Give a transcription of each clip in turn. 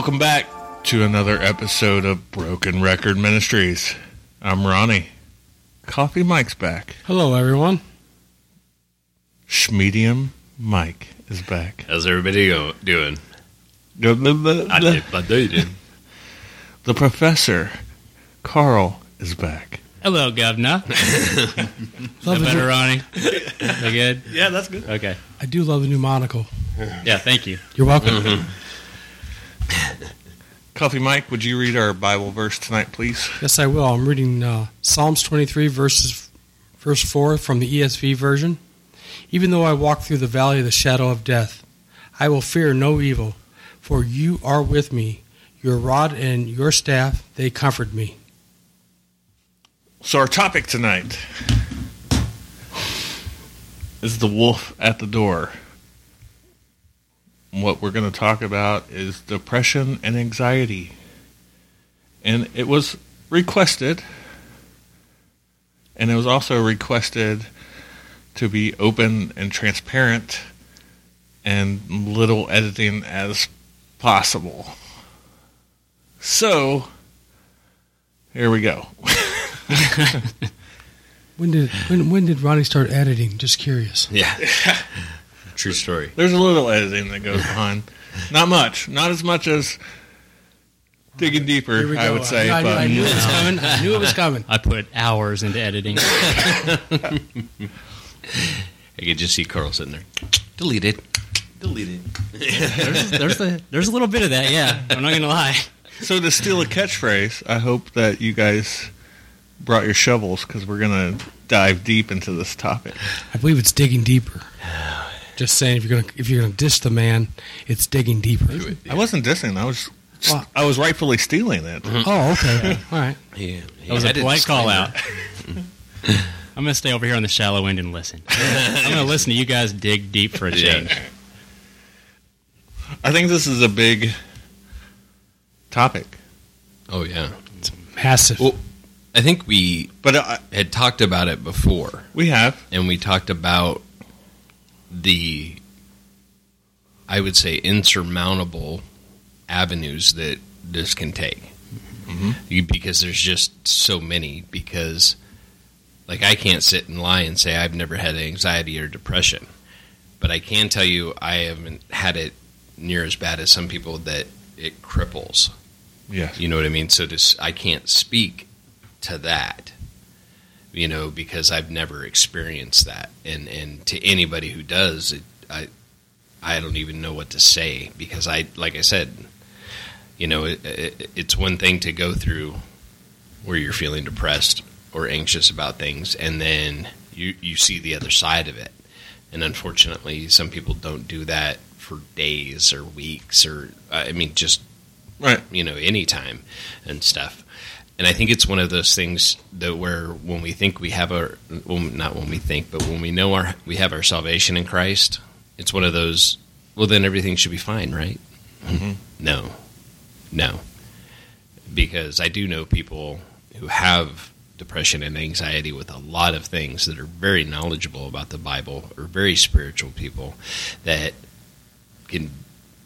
Welcome back to another episode of Broken Record Ministries. I'm Ronnie. Coffee Mike's back. Hello, everyone. Schmedium Mike is back. How's everybody go, doing? The, The professor, Carl, is back. Hello, Governor. Is Love that the better, new- Ronnie? That good? yeah, that's good. Okay. I do love the new monocle. Yeah, thank you. You're welcome. Mm-hmm. Coffee Mike, would you read our Bible verse tonight, please? Yes, I will. I'm reading uh, Psalms 23, verses, verse 4 from the ESV version. Even though I walk through the valley of the shadow of death, I will fear no evil, for you are with me. Your rod and your staff, they comfort me. So, our topic tonight is the wolf at the door. What we're going to talk about is depression and anxiety. And it was requested, and it was also requested to be open and transparent and little editing as possible. So, here we go. When did when, when did Ronnie start editing? Just curious. Yeah. True story. There's a little editing that goes behind. Not much. Not as much as digging deeper, Here we I would say. I, knew- I but knew it was coming. I knew it was coming. I put hours into editing. I could just see Carl sitting there. Deleted. Deleted. There's, there's, a, there's a little bit of that, yeah. I'm not going to lie. so to steal a catchphrase, I hope that you guys brought your shovels because we're gonna dive deep into this topic. I believe it's digging deeper. Oh, Just saying, if you're gonna if you're gonna dish the man, it's digging deeper. I wasn't dissing. I was. Well- I was rightfully stealing it. Mm-hmm. Oh, okay, all right. Yeah. That was a polite call out. I'm going to stay over here on the shallow end and listen. I'm going to listen to you guys dig deep for a change. I think this is a big topic, Oh, yeah. It's massive. Well, I think we but I, had talked about it before, we have. and we talked about the, I would say, insurmountable avenues that this can take. Mm-hmm. You- Because there's just so many. Because, like, I can't sit and lie and say I've never had anxiety or depression. But I can tell you I haven't had it near as bad as some people that it cripples. Yes. You know what I mean? So this, I can't speak to that, you know, because I've never experienced that. And and to anybody who does, it, I I don't even know what to say because I, like I said, you know, it, it, it's one thing to go through where you're feeling depressed or anxious about things, and then you you see the other side of it. And unfortunately, some people don't do that for days or weeks or I mean, just Right. you know, anytime and stuff. And I think it's one of those things that where when we think we have our, well, not when we think, but when we know our, we have our salvation in Christ, it's one of those, well, then everything should be fine, right? Mm-hmm. No, no. Because I do know people who have depression and anxiety with a lot of things that are very knowledgeable about the Bible or very spiritual people that can,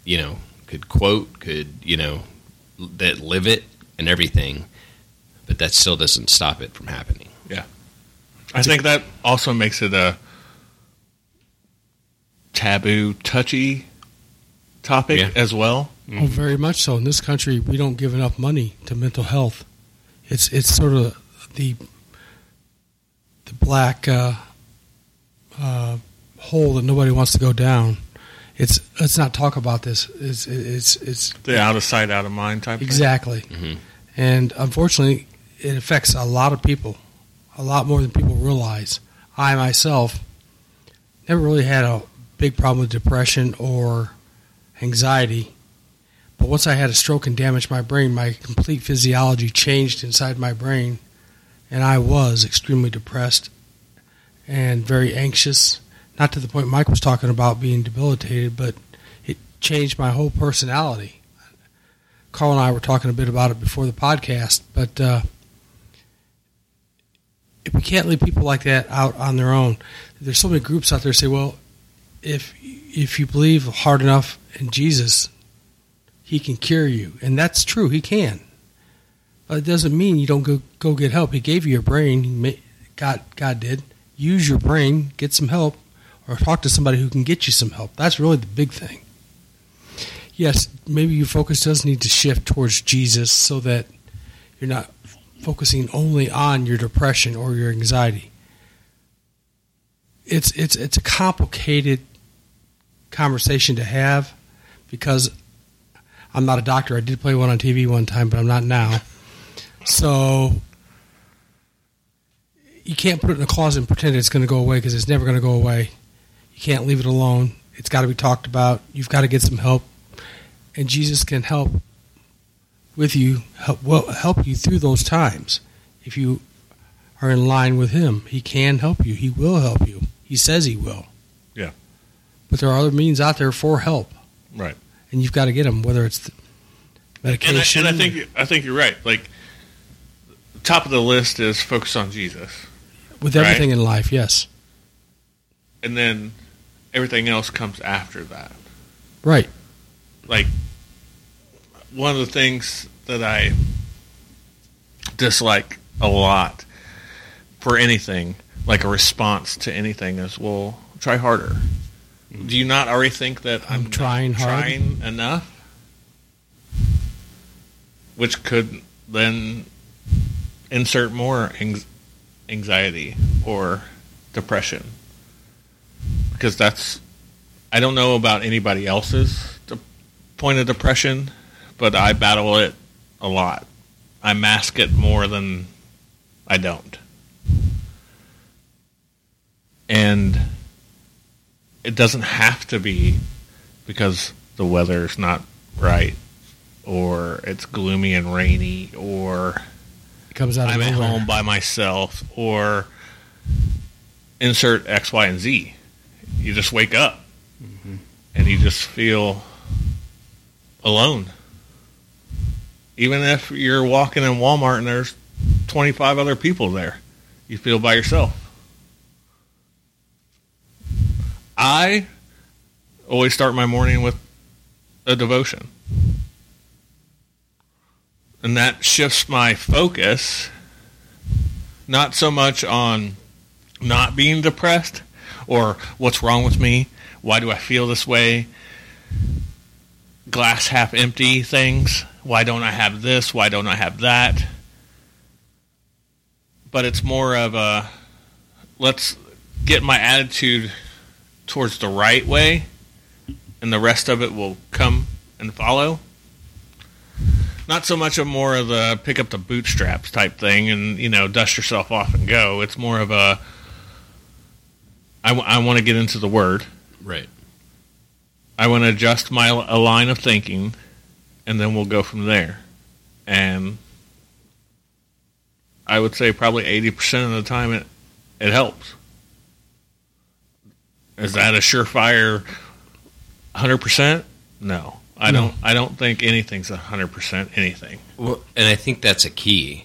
you know, could quote, could, you know, that live it and everything, but that still doesn't stop it from happening. Yeah, I think that also makes it a taboo, touchy topic Yeah. as well. Oh, very much so. In this country, we don't give enough money to mental health. It's it's sort of the the black uh, uh, hole that nobody wants to go down. It's let's not talk about this. It's it's it's The out of sight, out of mind type. thing. exactly, Mhm. and unfortunately, it affects a lot of people, a lot more than people realize. I myself never really had a big problem with depression or anxiety. But once I had a stroke and damaged my brain, my complete physiology changed inside my brain, and I was extremely depressed and very anxious. Not to the point Mike was talking about being debilitated, but it changed my whole personality. Carl and I were talking a bit about it before the podcast, but uh, if we can't leave people like that out on their own, there's so many groups out there say, well, if if you believe hard enough in Jesus, He can cure you, and that's true. He can. But it doesn't mean you don't go go get help. He gave you your brain. God God did. Use your brain, get some help, or talk to somebody who can get you some help. That's really the big thing. Yes, maybe your focus does need to shift towards Jesus so that you're not focusing only on your depression or your anxiety. It's it's it's a complicated conversation to have because I'm not a doctor. I did play one on TV one time, but I'm not now. So you can't put it in a closet and pretend it's going to go away because it's never going to go away. You can't leave it alone. It's got to be talked about. You've got to get some help, and Jesus can help with you, help, well, help you through those times. If you are in line with Him, He can help you. He will help you. He says He will. Yeah. But there are other means out there for help, Right. and you've got to get them. Whether it's the And I, medication, and I think I think you're right. Like top of the list is focus on Jesus, with right. everything in life, yes, and then everything else comes after that. right. Like one of the things that I dislike a lot for anything, like a response to anything, is well, try harder. Mm-hmm. Do you not already think that I'm, I'm trying trying enough? Which could then insert more anxiety or depression. Because that's, I don't know about anybody else's point of depression, but I battle it a lot. I mask it more than I don't. And it doesn't have to be because the weather's not right or it's gloomy and rainy or It comes out of I'm at nowhere. home by myself or insert X, Y, and Z. You just wake up mm-hmm. and you just feel alone. Even if you're walking in Walmart and there's 25 other people there, you feel by yourself. I always start my morning with a devotion. And that shifts my focus not so much on not being depressed or what's wrong with me, why do I feel this way, glass half empty things, why don't I have this, why don't I have that. But it's more of a let's get my attitude towards the right way and the rest of it will come and follow. Not so much a more of the pick up the bootstraps type thing and you know dust yourself off and go. It's more of a I, w- I want to get into the word. Right. i want to adjust my a line of thinking and then we'll go from there and i would say probably 80% of the time it it helps is that a surefire 100% no i No. don't i don't think anything's 100% anything Well, and I think that's a key.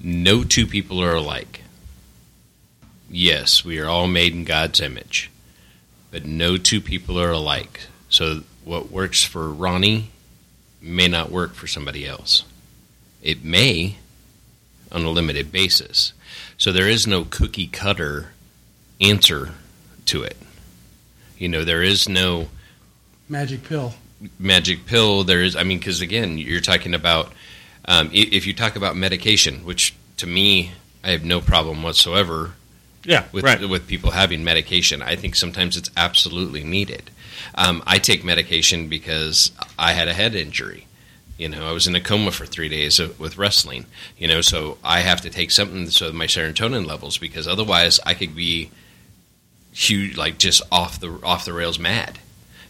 No two people are alike. Yes, we are all made in God's image, but no two people are alike. So what works for Ronnie may not work for somebody else. It may on a limited basis. So there is no cookie cutter answer to it. You know, there is no Magic pill. magic pill there is i mean because again you're talking about um, if you talk about medication which to me i have no problem whatsoever yeah with right. with people having medication i think sometimes it's absolutely needed. Um, i take medication because i had a head injury. You know i was in a coma for three days with wrestling you know so i have to take something so my serotonin levels because otherwise i could be huge like just off the off the rails mad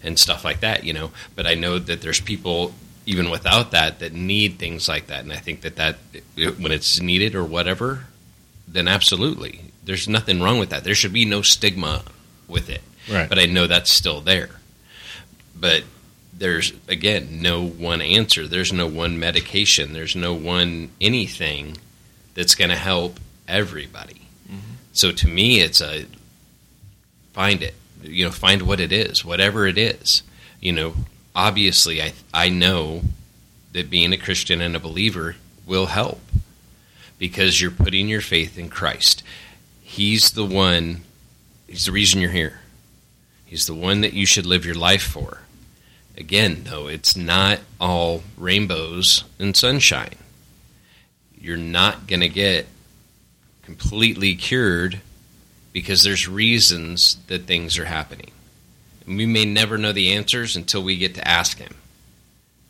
and stuff like that, you know. But I know that there's people even without that that need things like that, and I think that that when it's needed or whatever, then absolutely, there's nothing wrong with that. There should be no stigma with it. Right. But I know that's still there. But there's again no one answer. There's no one medication. There's no one anything that's going to help everybody. Mm-hmm. So to me, it's a find it. You know, find what it is, whatever it is. You know, obviously, I I know that being a Christian and a believer will help because you're putting your faith in Christ. He's the one. He's the reason you're here. He's the one that you should live your life for. Again, though, it's not all rainbows and sunshine. You're not going to get completely cured because there's reasons that things are happening. And we may never know the answers until we get to ask him.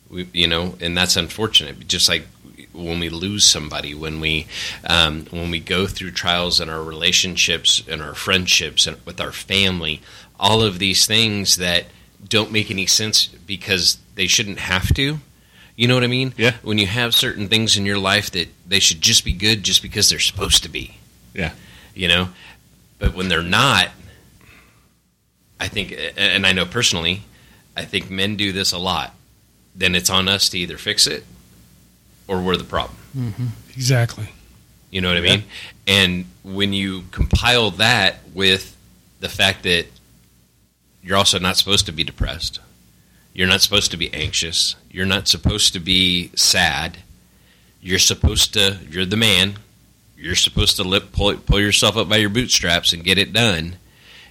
We, you know, and that's unfortunate. Just like when we lose somebody, when we um, when we go through trials in our relationships and our friendships and with our family, all of these things that don't make any sense because they shouldn't have to. You know what I mean? Yeah. When you have certain things in your life that they should just be good just because they're supposed to be. Yeah. You know, but when they're not, I think, and I know personally, I think men do this a lot. Then it's on us to either fix it or we're the problem. Mm-hmm. Exactly. You know what I mean? And when you compile that with the fact that you're also not supposed to be depressed, you're not supposed to be anxious, you're not supposed to be sad, you're supposed to, you're the man, you're supposed to lip, pull, pull yourself up by your bootstraps and get it done.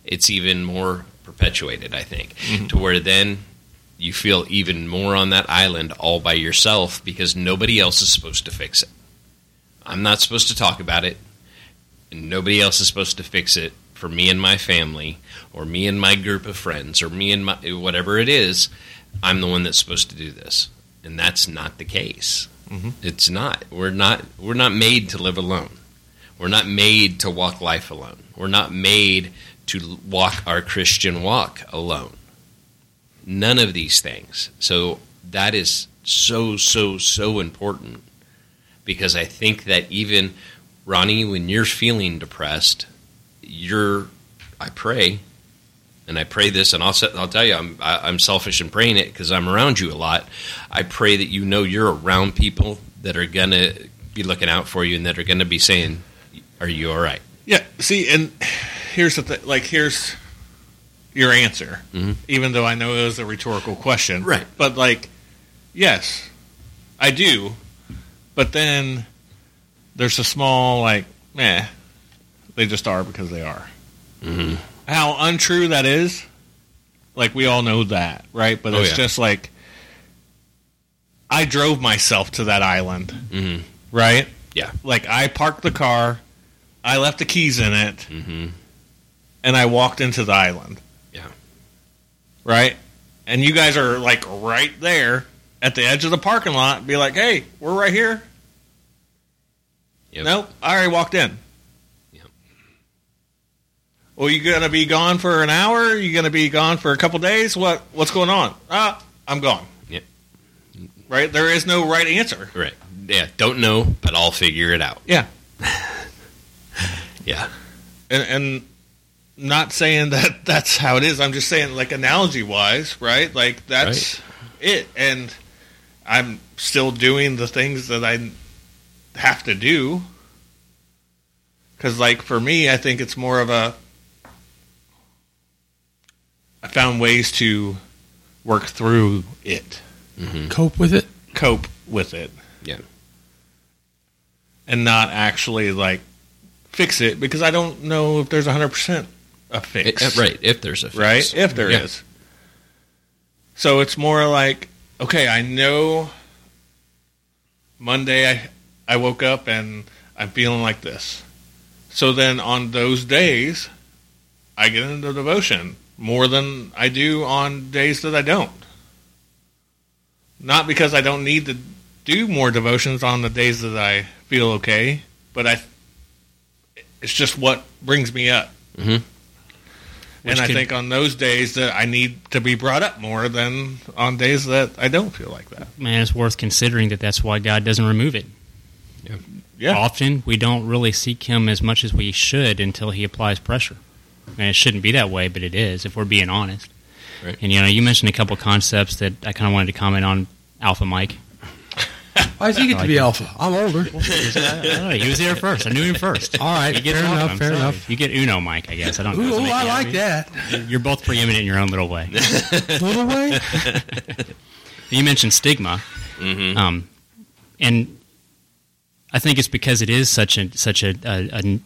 It's even more perpetuated, I think, mm-hmm. to where then you feel even more on that island all by yourself because nobody else is supposed to fix it. I'm not supposed to talk about it, and nobody else is supposed to fix it for me and my family, or me and my group of friends, or me and my whatever it is. I'm the one that's supposed to do this, and that's not the case. Mm-hmm. It's not. We're not. We're not made to live alone. We're not made to walk life alone. We're not made to walk our Christian walk alone. None of these things. So that is so so so important because I think that even Ronnie, when you're feeling depressed, you're. I pray, and I pray this, and I'll I'll tell you, I'm I, I'm selfish in praying it because I'm around you a lot. I pray that you know you're around people that are gonna be looking out for you and that are gonna be saying, "Are you all right?" Yeah. See, and here's the thing. Like, here's your answer. Mhm. Even though I know it was a rhetorical question, Right. But like, yes, I do. But then there's a small like, eh, they just are because they are. Mm-hmm. How untrue that is, like we all know that, right? But Oh, it's yeah. just like I drove myself to that island, Mm-hmm. right? Yeah. Like I parked the car, I left the keys in it, Mm-hmm. and I walked into the island. Yeah. Right? And you guys are like right there at the edge of the parking lot, be like, hey, we're right here. Yep. Nope, I already walked in. Yep. Well, you gonna be gone for an hour? You gonna be gone for a couple days? What what's going on? Ah, I'm gone. Yep. Right? There is no right answer. Right. Yeah. Don't know, but I'll figure it out. Yeah. Yeah. and, and not saying that that's how it is. I'm just saying, like analogy wise, right? Like that's it. And I'm still doing the things that I have to do. Because, like for me, I think it's more of a. I found ways to work through it, mm-hmm. Cope with it. cope with it, Yeah. and not actually like fix it because I don't know if there's 100% a fix. Eh, right. If there's a fix. right? If there is. Yeah. So it's more like, okay, I know Monday I I woke up and I'm feeling like this. So then on those days, I get into devotion more than I do on days that I don't. Not because I don't need to do more devotions on the days that I feel okay, but I it's just what brings me up. Mhm. And I think on those days that I need to be brought up more than on days that I don't feel like that. Man, it's worth considering that that's why God doesn't remove it. Yeah. Often we don't really seek Him as much as we should until He applies pressure. And it shouldn't be that way, but it is if we're being honest. Right. And you know, you mentioned a couple concepts that I kind of wanted to comment on. Alpha Mike. Why does he get to be alpha? I'm older. I don't know, he was here first. I knew him first. All right, You get fair welcome, enough, I'm fair sorry. enough. You get Uno, Mike. I guess I don't know. Ooh, Does it make I you like happy? that. You're both preeminent in your own little way. Little way. You mentioned stigma, Mm-hmm. um, and I think it's because it is such a such a, a, a,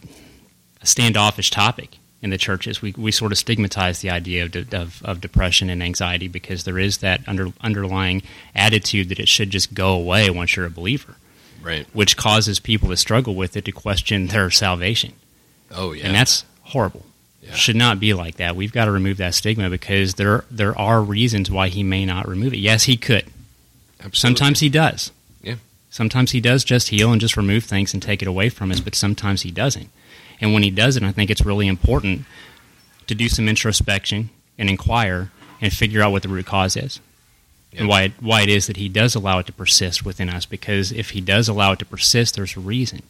a standoffish topic in the churches. We we sort of stigmatize the idea of, de- of of depression and anxiety because there is that under, underlying attitude that it should just go away once you're a believer, Right. which causes people to struggle with it to question their salvation, Oh yeah. and that's horrible. Yeah. Should not be like that. We've got to remove that stigma because there there are reasons why he may not remove it. Yes, he could. Absolutely. Sometimes he does. Yeah. Sometimes he does just heal and just remove things and take it away from us, but sometimes he doesn't. And when he doesn't, I think it's really important to do some introspection and inquire and figure out what the root cause is. And why it, why it is that he does allow it to persist within us because if he does allow it to persist there's a reason.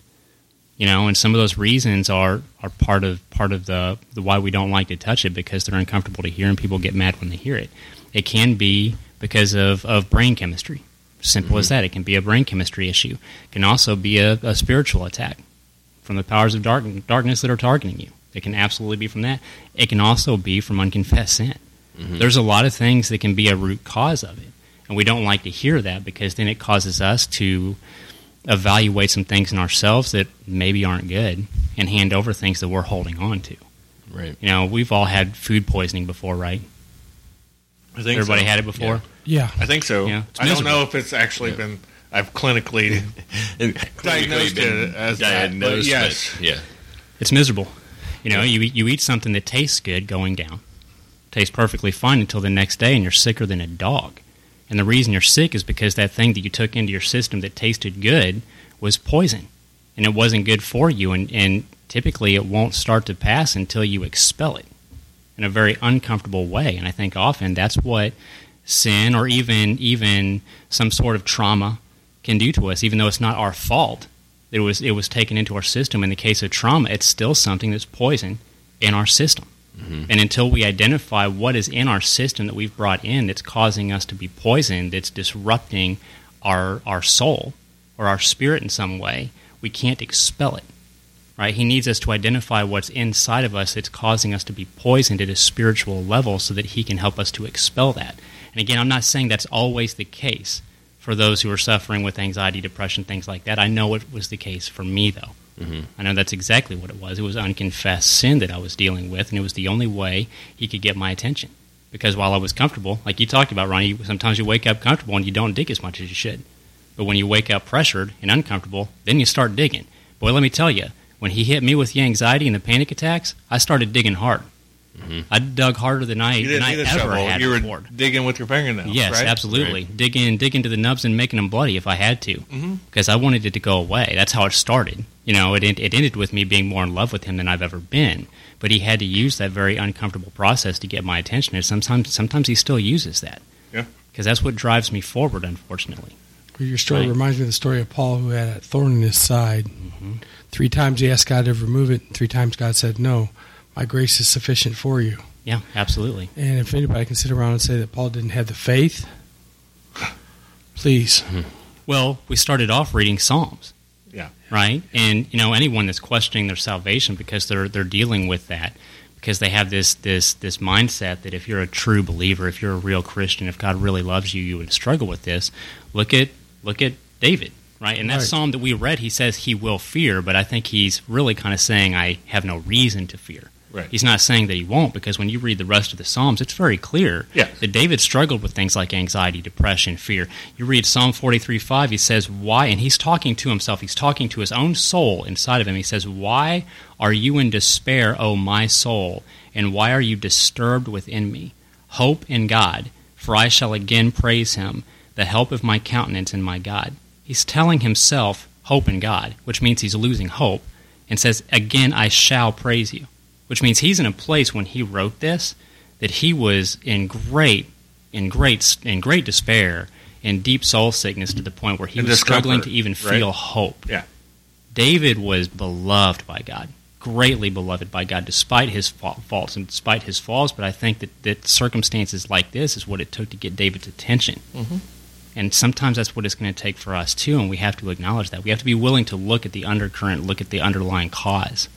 You know, and some of those reasons are, are part of part of the, the why we don't like to touch it because they're uncomfortable to hear and people get mad when they hear it. It can be because of, of brain chemistry. Simple as mm-hmm. that. It can be a brain chemistry issue. It can also be a, a spiritual attack from the powers of dark, darkness that are targeting you. It can absolutely be from that. It can also be from unconfessed sin. Mm-hmm. There's a lot of things that can be a root cause of it. And we don't like to hear that because then it causes us to evaluate some things in ourselves that maybe aren't good and hand over things that we're holding on to. Right. You know, we've all had food poisoning before, right? I think Everybody so. had it before. Yeah. I think so. Yeah, I don't know if it's actually been. I've clinically diagnosed it as that, yes. but yeah. It's miserable. You know, you eat, you eat something that tastes good going down, tastes perfectly fine until the next day, and you're sicker than a dog. And the reason you're sick is because that thing that you took into your system that tasted good was poison, and it wasn't good for you. And, and typically, it won't start to pass until you expel it in a very uncomfortable way. And I think often that's what sin or even even some sort of trauma can do to us, even though it's not our fault. It was it was taken into our system. In the case of trauma, it's still something that's poison in our system. Mm-hmm. And until we identify what is in our system that we've brought in that's causing us to be poisoned, that's disrupting our our soul or our spirit in some way, we can't expel it. Right? He needs us to identify what's inside of us that's causing us to be poisoned at a spiritual level so that he can help us to expel that. And again, I'm not saying that's always the case for those who are suffering with anxiety, depression, things like that. I know it was the case for me, though. Mm-hmm. I know that's exactly what it was. It was unconfessed sin that I was dealing with, and it was the only way he could get my attention. Because while I was comfortable, like you talked about, Ronnie, sometimes you wake up comfortable and you don't dig as much as you should. But when you wake up pressured and uncomfortable, then you start digging. Boy, let me tell you, when he hit me with the anxiety and the panic attacks, I started digging hard. Mm-hmm. I dug harder than I, than I ever shovel. had You were before. digging with your fingernails. Yes, right? absolutely. Dig in, dig into the nubs and making them bloody if I had to, mm-hmm. because I wanted it to go away. That's how it started. You know, it it ended with me being more in love with him than I've ever been. But he had to use that very uncomfortable process to get my attention, and sometimes sometimes he still uses that. Yeah. because that's what drives me forward. Unfortunately, Your story Right. reminds me of the story of Paul who had a thorn in his side. Mm-hmm. Three times he asked God to remove it. and Three times God said, "No, my grace is sufficient for you." yeah, absolutely. And if anybody can sit around and say that Paul didn't have the faith, please. Hmm. Well, we started off reading Psalms. Yeah. Right? And you know, anyone that's questioning their salvation because they're they're dealing with that because they have this this this mindset that if you're a true believer, if you're a real Christian, if God really loves you, you would struggle with this. Look at look at David, right? In that Right. psalm that we read, he says he will fear, but I think he's really kind of saying I have no reason to fear. Right. He's not saying that he won't because when you read the rest of the Psalms, it's very clear that David struggled with things like anxiety, depression, fear. You read Psalm 43 5, he says, Why? And he's talking to himself, he's talking to his own soul inside of him. He says, Why are you in despair, O my soul? And why are you disturbed within me? Hope in God, for I shall again praise him, the help of my countenance and my God. He's telling himself, Hope in God, which means he's losing hope, and says, Again I shall praise you which means he's in a place when he wrote this that he was in great in great in great despair in deep soul sickness to the point where he And was struggling to even right? feel hope Yeah. david was beloved by god greatly beloved by god despite his fa- faults and despite his flaws but i think that, that circumstances like this is what it took to get david's attention mm-hmm. And sometimes that's what it's going to take for us too, and we have to acknowledge that. We have to be willing to look at the undercurrent, look at the underlying cause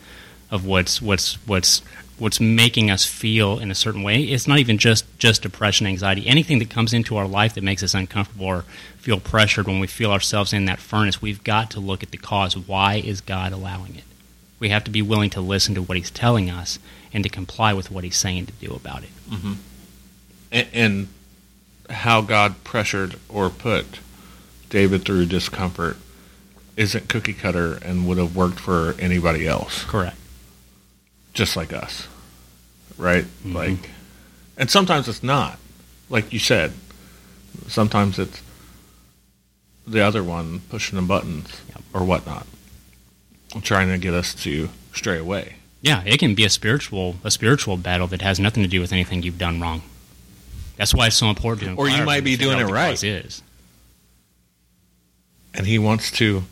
of what's what's what's what's making us feel in a certain way. It's not even just just depression, anxiety, anything that comes into our life that makes us uncomfortable or feel pressured when we feel ourselves in that furnace. We've got to look at the cause. Why is God allowing it? We have to be willing to listen to what He's telling us and to comply with what He's saying to do about it. Mm-hmm. and, and how God pressured or put David through discomfort isn't cookie cutter and would have worked for anybody else, Correct. Just like us, right? Mhm. Like, and sometimes it's not, like you said. Sometimes it's the other one pushing the buttons Yep. or whatnot, trying to get us to stray away. Yeah, it can be a spiritual a spiritual battle that has nothing to do with anything you've done wrong. That's why it's so important to Or you might be doing it right. Is. And he wants to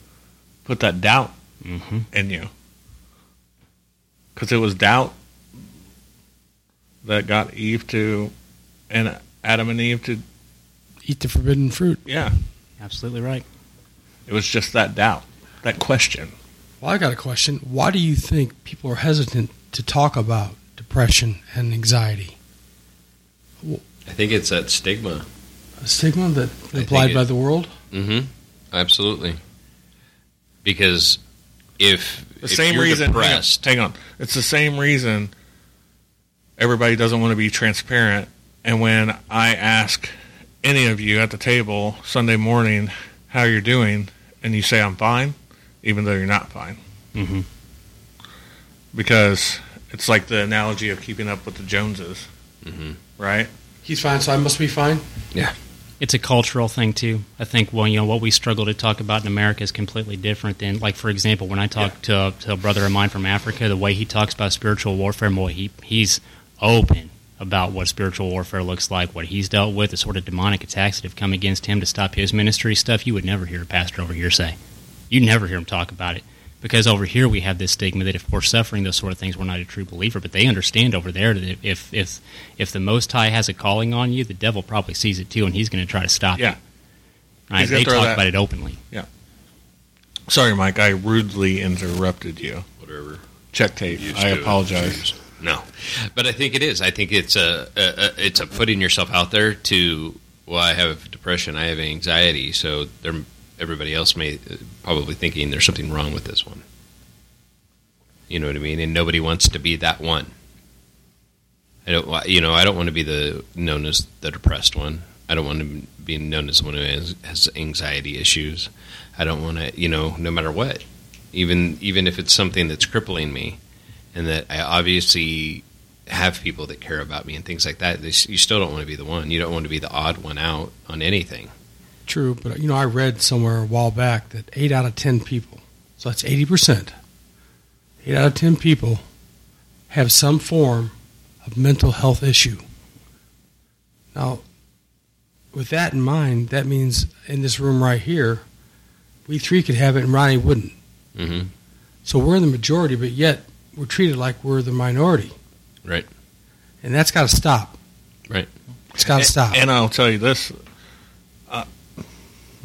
put that doubt hmm in you. Because it was doubt that got Eve to, and Adam and Eve to, Eat the forbidden fruit. yeah. Absolutely right. It was just that doubt, that question. Well, I got a question. Why do you think people are hesitant to talk about depression and anxiety? I think it's that stigma. A stigma that think applied it- by the world? Mm-hmm. Absolutely. Because if The if same you're reason. depressed, Hang on, hang on. It's the same reason everybody doesn't want to be transparent. And when I ask any of you at the table Sunday morning how you're doing, and you say I'm fine, even though you're not fine, hmm because it's like the analogy of keeping up with the Joneses, Mhm. right? He's fine, so I must be fine. It's a cultural thing too. I think well, you know, what we struggle to talk about in America is completely different than, like, for example, when I talk to, to a brother of mine from Africa, the way he talks about spiritual warfare, boy, he he's open about what spiritual warfare looks like, what he's dealt with, the sort of demonic attacks that have come against him to stop his ministry stuff. You would never hear a pastor over here say. You'd never hear him talk about it. Because over here we have this stigma that if we're suffering those sort of things, we're not a true believer. But they understand over there that if if if the Most High has a calling on you, the devil probably sees it too, and he's going to try to stop Yeah. you. Right? They talk that- about it openly. Yeah. Sorry, Mike. I rudely interrupted you. whatever. Check tape. I to it. apologize. No, but I think it is. I think it's a, a, a it's a putting yourself out there to. Well, I have depression. I have anxiety. So there, everybody else may uh, probably thinking there's something wrong with this one. You know what I mean? And nobody wants to be that one. I don't. You know, I don't want to be the known as the depressed one. I don't want to be known as one who has, has anxiety issues. I don't want to. You know, no matter what, even even if it's something that's crippling me and that I obviously have people that care about me and things like that. You still don't want to be the one. You don't want to be the odd one out on anything. True, but you know, I read somewhere a while back that eight out of ten people, so that's eighty percent, eight out of ten people have some form of mental health issue. Now, with that in mind, that means in this room right here, we three could have it and Ronnie wouldn't. Mm-hmm. So we're in the majority, but yet we're treated like we're the minority. Right. And that's got to stop. Right. It's got to stop. And I'll tell you this,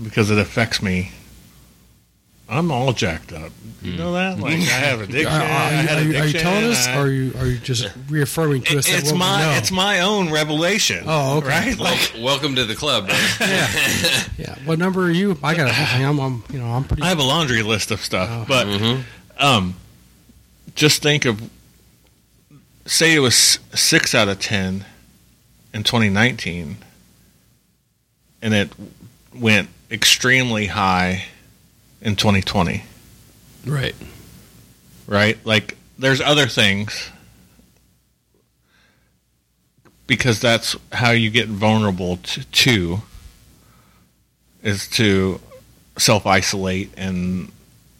because it affects me. I'm all jacked up. You know that? Like I have addiction. Are, are I you, had are, you, are you telling us, I- or are you, are you just reaffirming to us that it's my know? it's my own revelation. Oh, okay. Right? Like Well, welcome to the club. man. Yeah. yeah. What number are you? I got a I'm, I'm, you know, I'm pretty. I have a laundry list of stuff, Oh. but Mhm. um, just think of say it was six out of ten in 2019, and it went extremely high in 2020. Right. right? Like there's other things because that's how you get vulnerable to, to is to self isolate and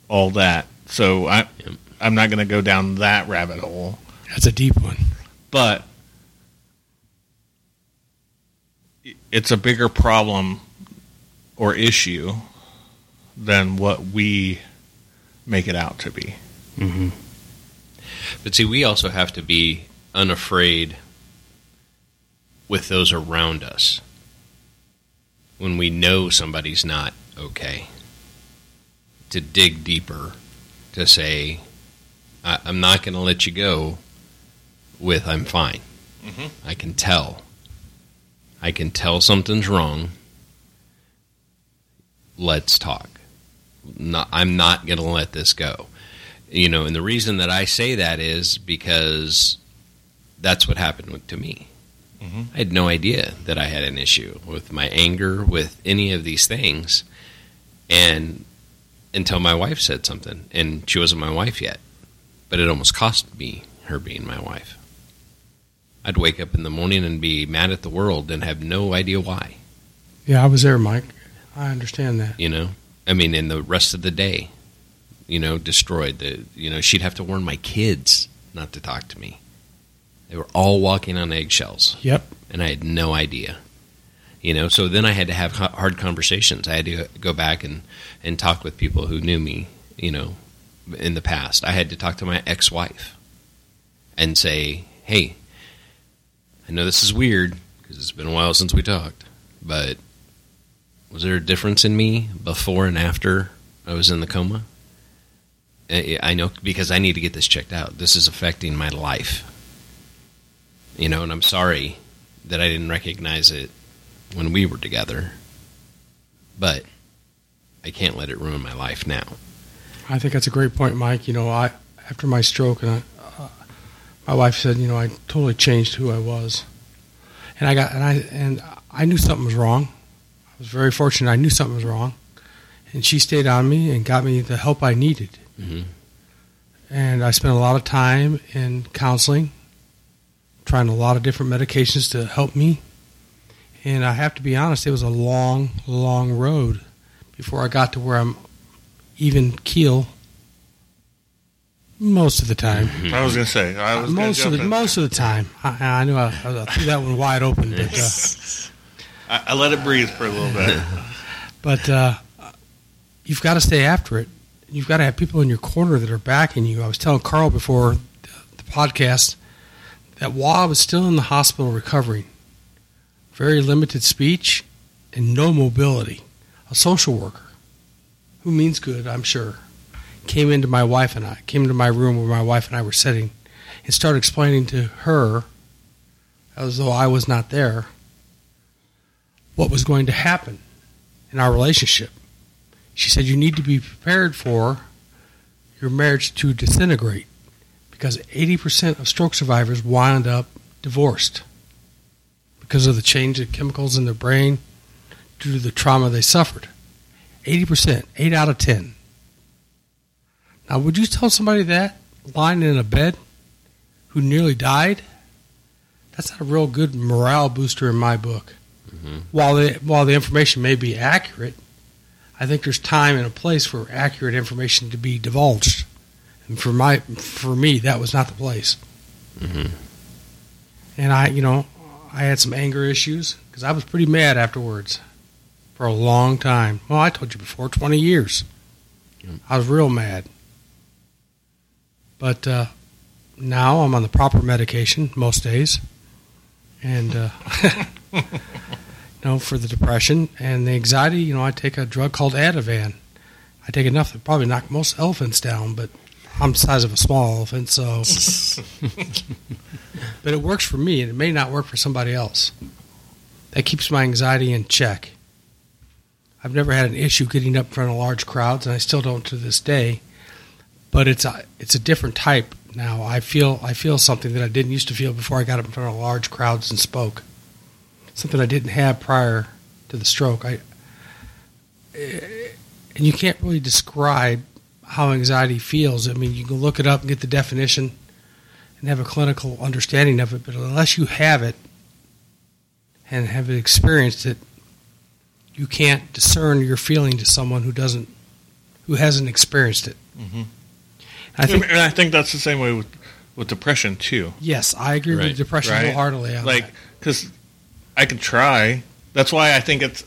all that. So I Yep. I'm not going to go down that rabbit hole, That's a deep one. but it's a bigger problem or issue than what we make it out to be. hmm But see, we also have to be unafraid with those around us. when we know somebody's not okay, to dig deeper, to say, I, I'm not going to let you go with I'm fine. Mhm. I can tell. I can tell something's wrong. Let's talk. Not, I'm not going to let this go. You know, and the reason that I say that is because that's what happened with, to me. Mhm. I had no idea that I had an issue with my anger, with any of these things, and until my wife said something, and she wasn't my wife yet, but it almost cost me her being my wife. I'd wake up in the morning and be mad at the world and have no idea why. Yeah, I was there, Mike. I understand that. You know, I mean, in the rest of the day, you know, destroyed. The you know, she'd have to warn my kids not to talk to me. They were all walking on eggshells. Yep. and I had no idea. You know, so then I had to have hard conversations. I had to go back and, and talk with people who knew me, you know, in the past. I had to talk to my ex wife and say, hey, I know this is weird because it's been a while since we talked, but was there a difference in me before and after I was in the coma? I know because I need to get this checked out. This is affecting my life. You know, and I'm sorry that I didn't recognize it when we were together. But I can't let it ruin my life now. I think that's a great point, Mike. You know, I after my stroke, and I, uh, my wife said, you know, I totally changed who I was, and I got and I and I knew something was wrong. I was very fortunate. I knew something was wrong, and she stayed on me and got me the help I needed. Mhm. And I spent a lot of time in counseling, trying a lot of different medications to help me. And I have to be honest, it was a long, long road before I got to where I'm even keel most of the time. I was gonna say I was gonna most of the in. most of the time. I, I knew I, I threw that one wide open, but uh, I, I let it breathe for a little bit. but uh, you've got to stay after it. You've got to have people in your corner that are backing you. I was telling Carl before the, the podcast that while I was still in the hospital recovering, very limited speech and no mobility, a social worker who means good, I'm sure, came into my wife and I, came into my room where my wife and I were sitting and started explaining to her, as though I was not there, what was going to happen in our relationship. She said, You need to be prepared for your marriage to disintegrate because 80% of stroke survivors wind up divorced because of the change of chemicals in their brain due to the trauma they suffered. 80%, 8 out of 10. Now, would you tell somebody that lying in a bed who nearly died? That's not a real good morale booster in my book. While the while the information may be accurate, I think there's time and a place for accurate information to be divulged. And for my for me, that was not the place. Mhm. And I, you know, I had some anger issues because I was pretty mad afterwards for a long time. Well, I told you before, 20 years. Yep. I was real mad. But uh, now I'm on the proper medication most days, and uh, you know for the depression and the anxiety. You know, I take a drug called Ativan. I take enough to probably knock most elephants down, but I'm the size of a small elephant, so. but it works for me, and it may not work for somebody else. That keeps my anxiety in check. I've never had an issue getting up in front of large crowds, and I still don't to this day. But it's a it's a different type now. I feel I feel something that I didn't used to feel before I got up in front of large crowds and spoke. Something I didn't have prior to the stroke. I and you can't really describe how anxiety feels. I mean, you can look it up and get the definition and have a clinical understanding of it, but unless you have it and have experienced it, you can't discern your feeling to someone who doesn't, who hasn't experienced it. Mhm. I think and I think that's the same way with with depression too. yes, I agree Right, with depression right. wholeheartedly. On like because I could try. That's why I think it's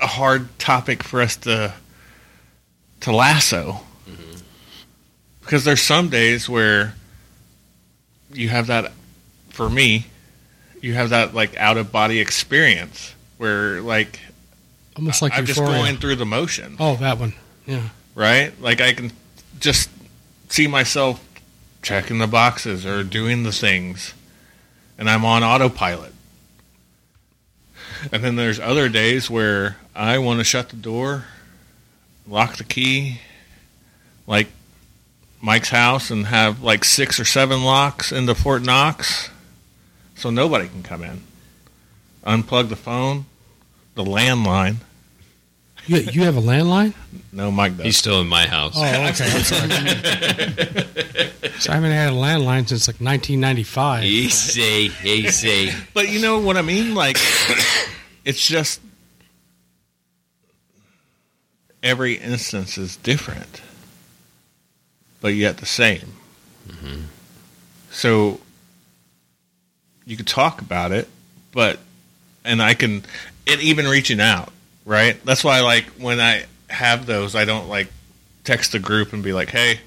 a hard topic for us to to lasso. Mm-hmm. Because there's some days where you have that. For me, you have that like out of body experience where like Almost like I'm just going through the motion, Oh, that one. Yeah. right? Like I can just see myself checking the boxes or doing the things, and I'm on autopilot. And then there's other days where I want to shut the door, lock the key, like Mike's house, and have like six or seven locks into Fort Knox, so nobody can come in. Unplug the phone, the landline. You, you have a landline? No, Mike does. He's still in my house. Oh, okay. I'm sorry. so I haven't had a landline since like 1995. Easy, easy. But you know what I mean? Like, it's just every instance is different, but yet the same. Mm-hmm. So you could talk about it, but and I can, and even reaching out, right? That's why, like, when I have those, I don't like text the group and be like, "Hey,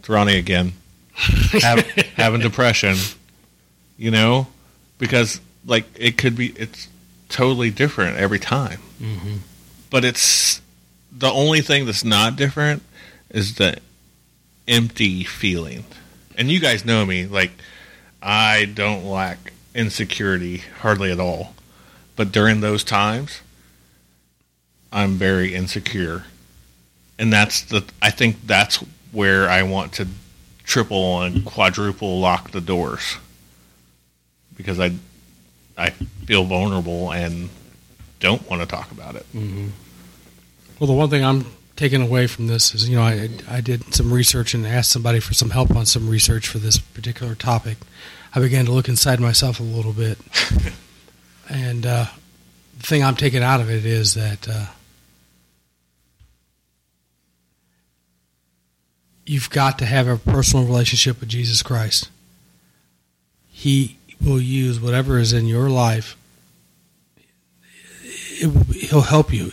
it's Ronnie again, have, having depression," you know, because like it could be it's totally different every time. Mm-hmm. But it's the only thing that's not different is the empty feeling. And you guys know me, like I don't lack insecurity hardly at all. But during those times, I'm very insecure. And that's the I think that's where I want to triple and quadruple lock the doors. Because I I feel vulnerable and don't want to talk about it. Well, the one thing I'm taking away from this is, you know, I, I did some research and asked somebody for some help on some research for this particular topic. I began to look inside myself a little bit. and uh, the thing I'm taking out of it is that uh, you've got to have a personal relationship with Jesus Christ. He will use whatever is in your life. Will, he'll help you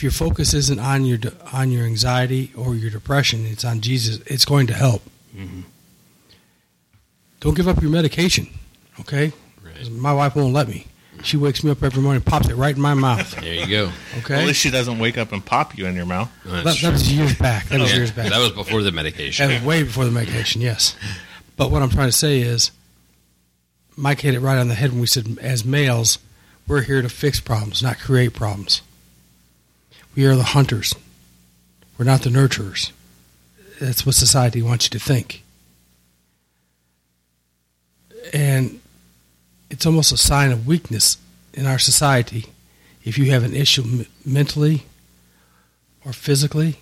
if your focus isn't on your on your anxiety or your depression, it's on Jesus. It's going to help. Mhm. Don't give up your medication, okay? Right. My wife won't let me. She wakes me up every morning, and pops it right in my mouth. There you go. Okay, Well, at least she doesn't wake up and pop you in your mouth. That, that was years back. That was Yeah, years back. That was before the medication. That was way before the medication. Yes, but what I'm trying to say is, Mike hit it right on the head when we said, as males, we're here to fix problems, not create problems. We are the hunters. We're not the nurturers. That's what society wants you to think. And it's almost a sign of weakness in our society if you have an issue m- mentally or physically.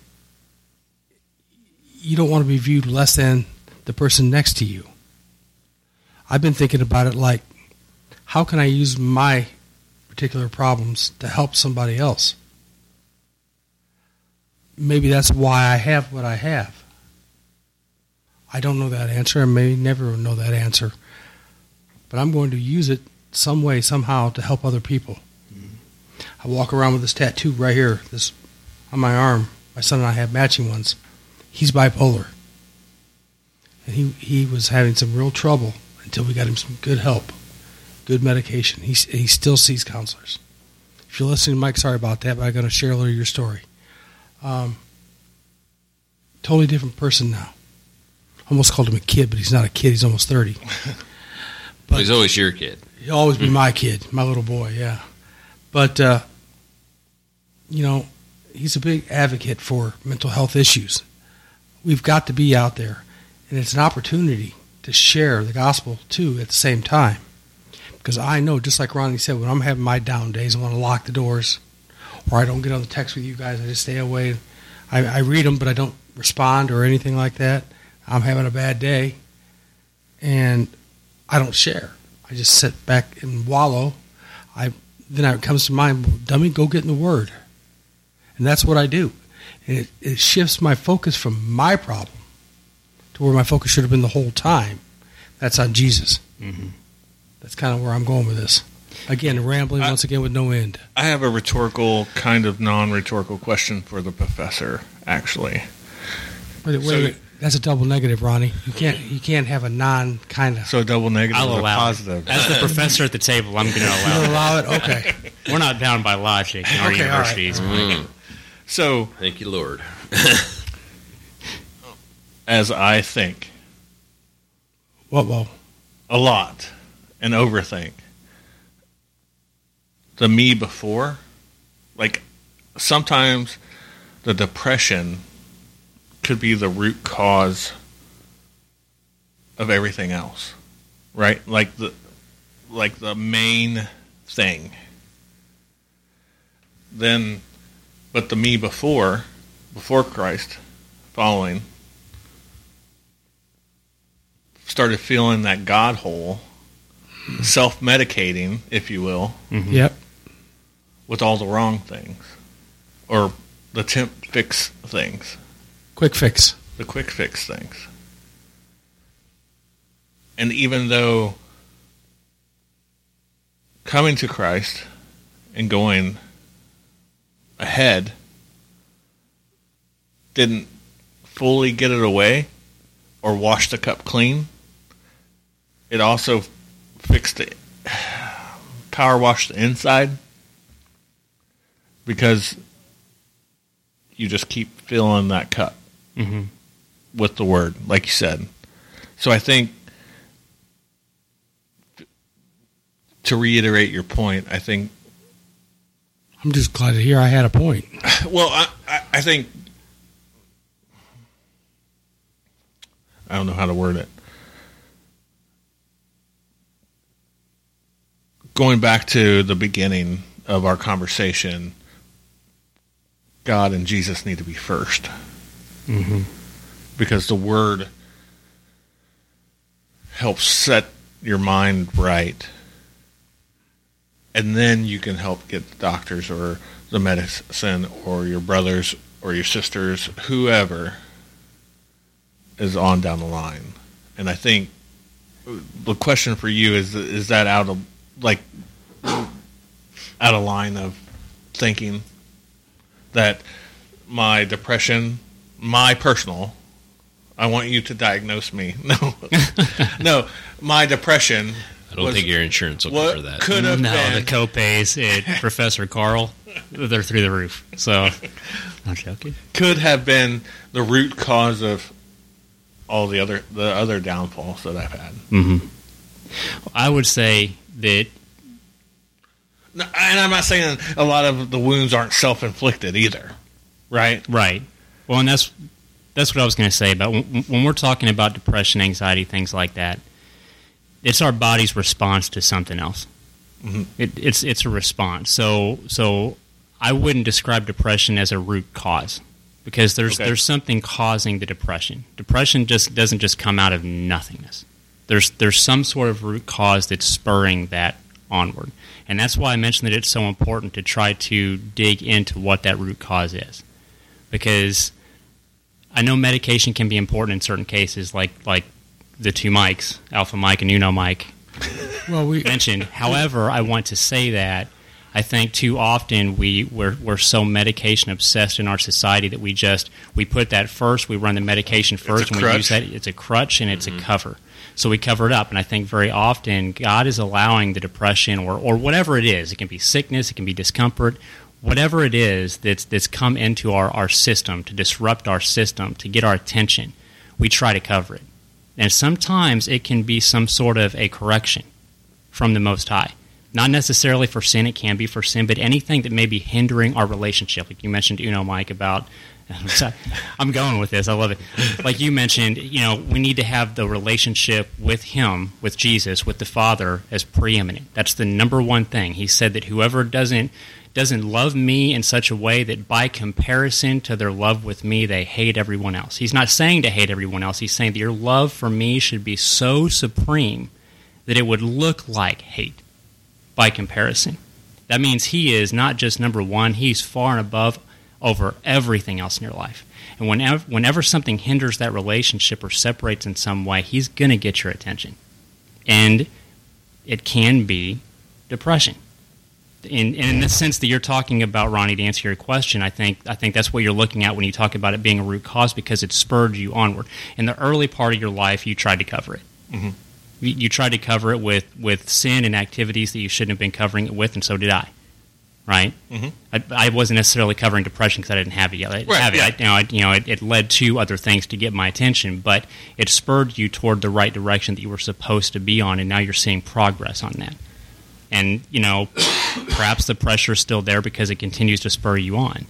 You don't want to be viewed less than the person next to you. I've been thinking about it like, how can I use my particular problems to help somebody else? maybe that's why I have what I have. I don't know that answer. I may never know that answer. But I'm going to use it some way, somehow, to help other people. I walk around with this tattoo right here, this on my arm. My son and I have matching ones. He's bipolar. And he, he was having some real trouble until we got him some good help, good medication. He, he still sees counselors. If you're listening, to Mike, sorry about that, but I'm going to share a little of your story. Um, totally different person now. Almost called him a kid, but he's not a kid. He's almost 30. Well, he's always your kid. He'll always be my kid, my little boy, yeah. But, uh, you know, he's a big advocate for mental health issues. We've got to be out there, and it's an opportunity to share the gospel too at the same time. Because I know, just like Ronnie said, when I'm having my down days, I want to lock the doors, or I don't get on the text with you guys. I just stay away. I, I read them, but I don't respond or anything like that. I'm having a bad day, and I don't share. I just sit back and wallow. I then it comes to mind, well, dummy, go get in the Word, and that's what I do. And it, it shifts my focus from my problem to where my focus should have been the whole time. That's on Jesus. Mhm. That's kind of where I'm going with this. Again, rambling I- once again with no end. I have a rhetorical, kind of non-rhetorical question for the professor. Actually, Wait, wait, So- wait. That's a double negative, Ronnie. You can't you can't have a non kind of. so double negative I'll is a allow positive. it. As the professor at the table, I'm going to allow don't it. allow it. Okay. We're not bound by logic in our Okay, all right. universities. Mm. So, Thank you, Lord. as I think Well, well, a lot and overthink, the me before, like sometimes the depression could be the root cause of everything else, right? Like the like the main thing. Then, but the me before, before Christ, following, started feeling that God hole, self medicating, if you will, mm-hmm. yep. with all the wrong things, or the temp fix things, Quick fix. the quick fix things. And even though coming to Christ and going ahead didn't fully get it away or wash the cup clean, it also fixed it, power washed the inside because you just keep filling that cup hmm with the word, like you said. So I think to reiterate your point, I think I'm just glad to hear I had a point. well, I, I, I think I don't know how to word it. Going back to the beginning of our conversation, God and Jesus need to be first hmm because the word helps set your mind right. And then you can help get the doctors or the medicine or your brothers or your sisters whoever is on down the line. And i think the question for you is is that out of like out of line of thinking? That my depression my personal I want you to diagnose me. No, no, my depression. I don't was think your insurance will cover that. could have No, been. the co-pays at Professor Carl, they're through the roof. So, I'm joking. could have been the root cause of all the other the other downfalls that I've had. hmm I would say that No, And I'm not saying a lot of the wounds aren't self inflicted either, right? Right. Well, and that's that's what I was going to say about when, when we're talking about depression, anxiety, things like that. It's our body's response to something else. Mhm. It, it's it's a response. So so I wouldn't describe depression as a root cause because there's Okay. there's something causing the depression. Depression just doesn't just come out of nothingness. There's there's some sort of root cause that's spurring that onward. And that's why I mentioned that it's so important to try to dig into what that root cause is. Because I know medication can be important in certain cases, like like the two mics, Alpha Mike and Uno Mike Well, we mentioned. However, I want to say that I think too often we we're, we're so medication obsessed in our society that we just we put that first. We run the medication first, a and we use that. It's a crutch and it's a cover. So we cover it up, and I think very often God is allowing the depression or or whatever it is. It can be sickness, it can be discomfort, whatever it is that's that's come into our our system to disrupt our system to get our attention. We try to cover it, and sometimes it can be some sort of a correction from the Most High. Not necessarily for sin, it can be for sin, but anything that may be hindering our relationship. Like you mentioned, Uno, Mike, about. I'm going with this. I love it. Like you mentioned, you know, we need to have the relationship with Him, with Jesus, with the Father as preeminent. That's the number one thing. He said that whoever doesn't doesn't love me in such a way that by comparison to their love with me, they hate everyone else. He's not saying to hate everyone else. He's saying that your love for me should be so supreme that it would look like hate by comparison. That means he is not just number one, he's far and above over everything else in your life. And whenever, whenever something hinders that relationship or separates in some way, he's going to get your attention. And it can be depression. In, in the sense that you're talking about, Ronnie, to answer your question, I think I think that's what you're looking at when you talk about it being a root cause because it spurred you onward. In the early part of your life, you tried to cover it mm-hmm. you, you tried to cover it with, with sin and activities that you shouldn't have been covering it with, and so did I. right? Mhm. I, I wasn't necessarily covering depression because I didn't have it yet. I didn't Right, have it. yeah. I, you know, I, you know, it, it led to other things to get my attention, but it spurred you toward the right direction that you were supposed to be on, and now you're seeing progress on that. And you know, perhaps the pressure is still there because it continues to spur you on.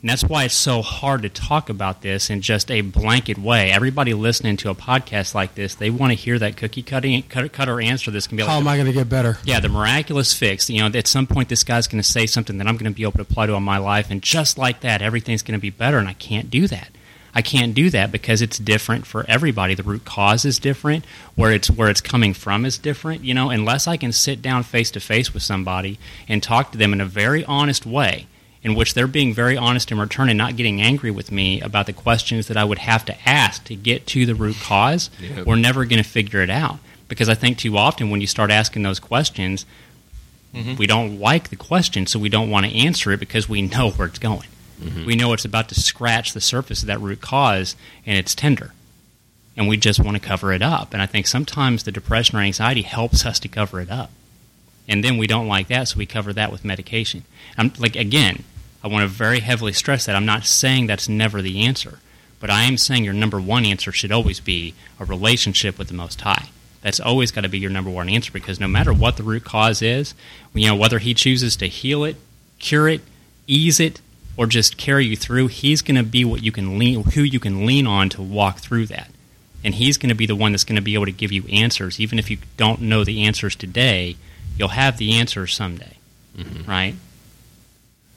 And that's why it's so hard to talk about this in just a blanket way. Everybody listening to a podcast like this, they want to hear that cookie cutting cutter, cutter answer This can be like How am I going to get better? yeah, the miraculous fix. You know, at some point, this guy's going to say something that I'm going to be able to apply to in my life, and just like that, everything's going to be better. And I can't do that. I can't do that because it's different for everybody. The root cause is different. Where it's where it's coming from is different. You know, unless I can sit down face to face with somebody and talk to them in a very honest way, in which they're being very honest in return and not getting angry with me about the questions that I would have to ask to get to the root cause, Yep. we're never going to figure it out. Because I think too often when you start asking those questions, mm-hmm. we don't like the question, so we don't want to answer it because we know where it's going. Mm-hmm. We know it's about to scratch the surface of that root cause, and it's tender. And we just want to cover it up. And I think sometimes the depression or anxiety helps us to cover it up. And then we don't like that, so we cover that with medication. I'm like again, I want to very heavily stress that. I'm not saying that's never the answer, but I am saying your number one answer should always be a relationship with the Most High. That's always got to be your number one answer because no matter what the root cause is, you know whether He chooses to heal it, cure it, ease it, or just carry you through, He's going to be what you can lean, who you can lean on to walk through that. And he's going to be the one that's going to be able to give you answers. Even if you don't know the answers today you'll have the answers someday. Mm-hmm. Right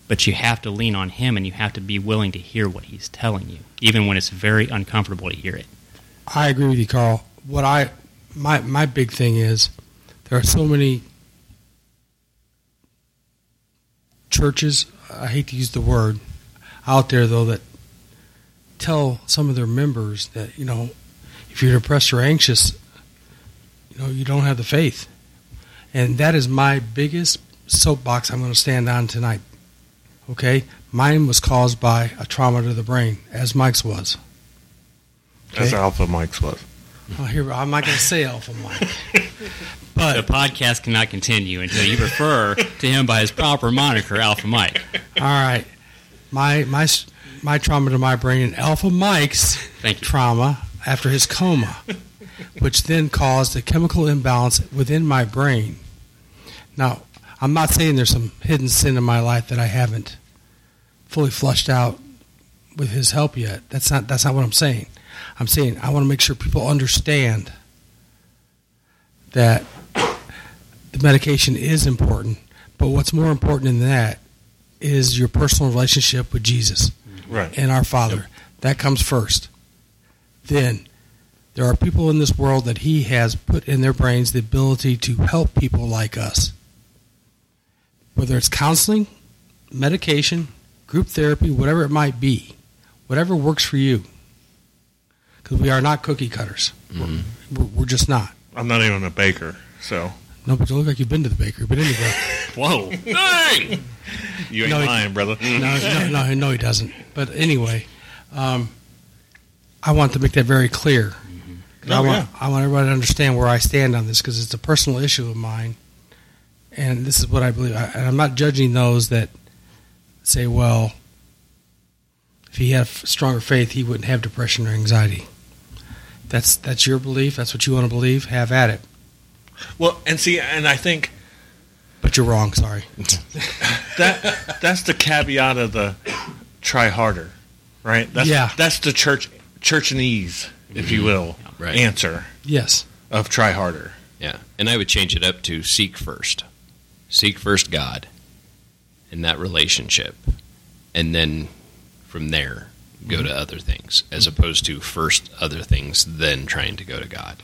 but you have to lean on him and you have to be willing to hear what he's telling you even when it's very uncomfortable to hear it I agree with you, Carl. What I my my big thing is there are so many churches. I hate to use the word out there though that tell some of their members that you know if you're depressed or anxious, you know you don't have the faith, and that is my biggest soapbox I'm going to stand on tonight. Okay, mine was caused by a trauma to the brain, as Mike's was. As Alpha Mike's was. Oh, here I'm not going to say Alpha Mike, But the podcast cannot continue until you refer to him by his proper moniker alpha mike all right, my my my trauma to my brain and Alpha Mike's thank you trauma after his coma, which then caused a chemical imbalance within my brain. Now, I'm not saying there's some hidden sin in my life that I haven't fully flushed out with his help yet. That's not that's not what I'm saying. I'm saying I want to make sure people understand that the medication is important, but what's more important than that is your personal relationship with Jesus Right. and our Father. That comes first. Then there are people in this world that He has put in their brains the ability to help people like us. Whether it's counseling, medication, group therapy, whatever it might be, whatever works for you. Because we are not cookie cutters. Mhm. We're, we're just not. I'm not even a baker, so. No, but you look like you've been to the bakery. But anyway, Whoa. Dang! You ain't No, he- lying, brother. no, no, no, no, he doesn't. But anyway, um, I want to make that very clear. 'Cause I Oh, want I want everybody to understand where I stand on this because it's a personal issue of mine, and this is what I believe. I, and I'm not judging those that say, "Well, if he had f- stronger faith, he wouldn't have depression or anxiety." That's that's your belief. That's what you want to believe. Have at it. Well, and see, and I think But you're wrong. Sorry. that that's the caveat of the try harder, right? That's, Yeah. That's the church churchanese, if you mm-hmm. will, Right. answer Yes. of try harder. Yeah. And I would change it up to seek first. Seek first God in that relationship. And then from there, go to other things, as opposed to first other things, then trying to go to God.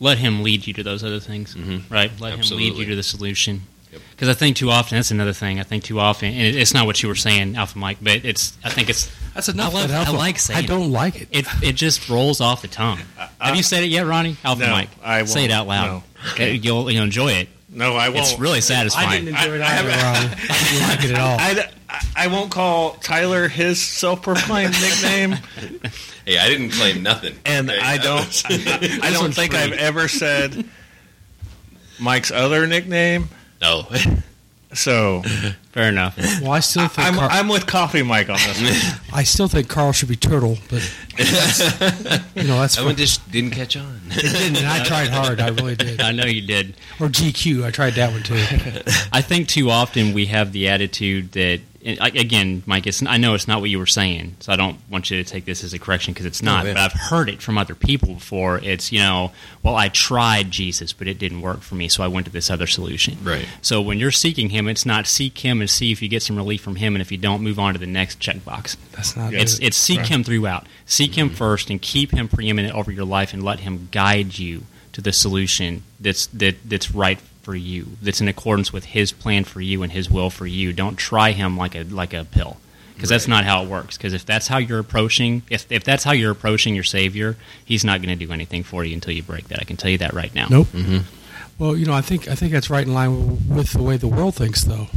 let him lead you to those other things, Mhm. right? Let him lead you to the solution. Yep. Because I think too often that's another thing. I think too often, and it's not what you were saying, Alpha Mike, but it's. I think it's. That's enough. I, love, That I like saying I don't like it. it. It just rolls off the tongue. Have you said it yet, Ronnie? Alpha No, Mike. I will Say it out loud. No. Okay, You'll you'll enjoy it. No, I won't. It's really satisfying. I didn't enjoy it I- I either, haven't- Ronnie. I didn't like it at all. I, I, I won't call Tyler his self-proclaimed nickname, Hey, I didn't claim nothing. and Okay? I don't. was- I don't think free. I've ever said Mike's other nickname. no. So Fair enough. Well, I still think I'm, Carl, I'm with Coffee Mike on this. one. I still think Carl should be turtle, but that's, you know that's That one just didn't catch on. it didn't. And I tried hard. I really did. I know you did. Or GQ, I tried that one too. I think too often we have the attitude that, and I- again, Mike, it's, I know it's not what you were saying, so I don't want you to take this as a correction because it's not. But I've heard it from other people before. It's you know, well, I tried Jesus, but it didn't work for me, so I went to this other solution. Right. So when you're seeking Him, it's not seek Him and see if you get some relief from Him, and if you don't, move on to the next checkbox. That's not. It's it. it's seek Right. him throughout. Seek him mm-hmm. first and keep him preeminent over your life and let him guide you to the solution that's that that's right for you. That's in accordance with his plan for you and his will for you. Don't try him like a like a pill. Because that's not how it works. Because if that's how you're approaching, if, if that's how you're approaching your Savior, He's not going to do anything for you until you break that. I can tell you that right now. Nope. Mm-hmm. Well, you know, I think I think that's right in line with the way the world thinks, though.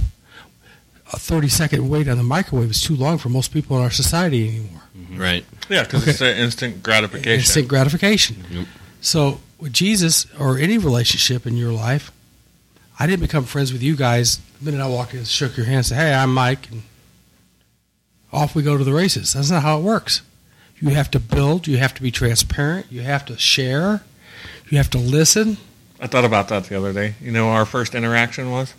A thirty second wait on the microwave is too long for most people in our society anymore. Right. Yeah, because Okay. it's an instant gratification. Instant gratification. Yep. So with Jesus or any relationship in your life, I didn't become friends with you guys the minute I walked in shook your hand and said, Hey, I'm Mike and off we go to the races. That's not how it works. You have to build, you have to be transparent, you have to share, you have to listen. I thought about that the other day. You know, our first interaction was.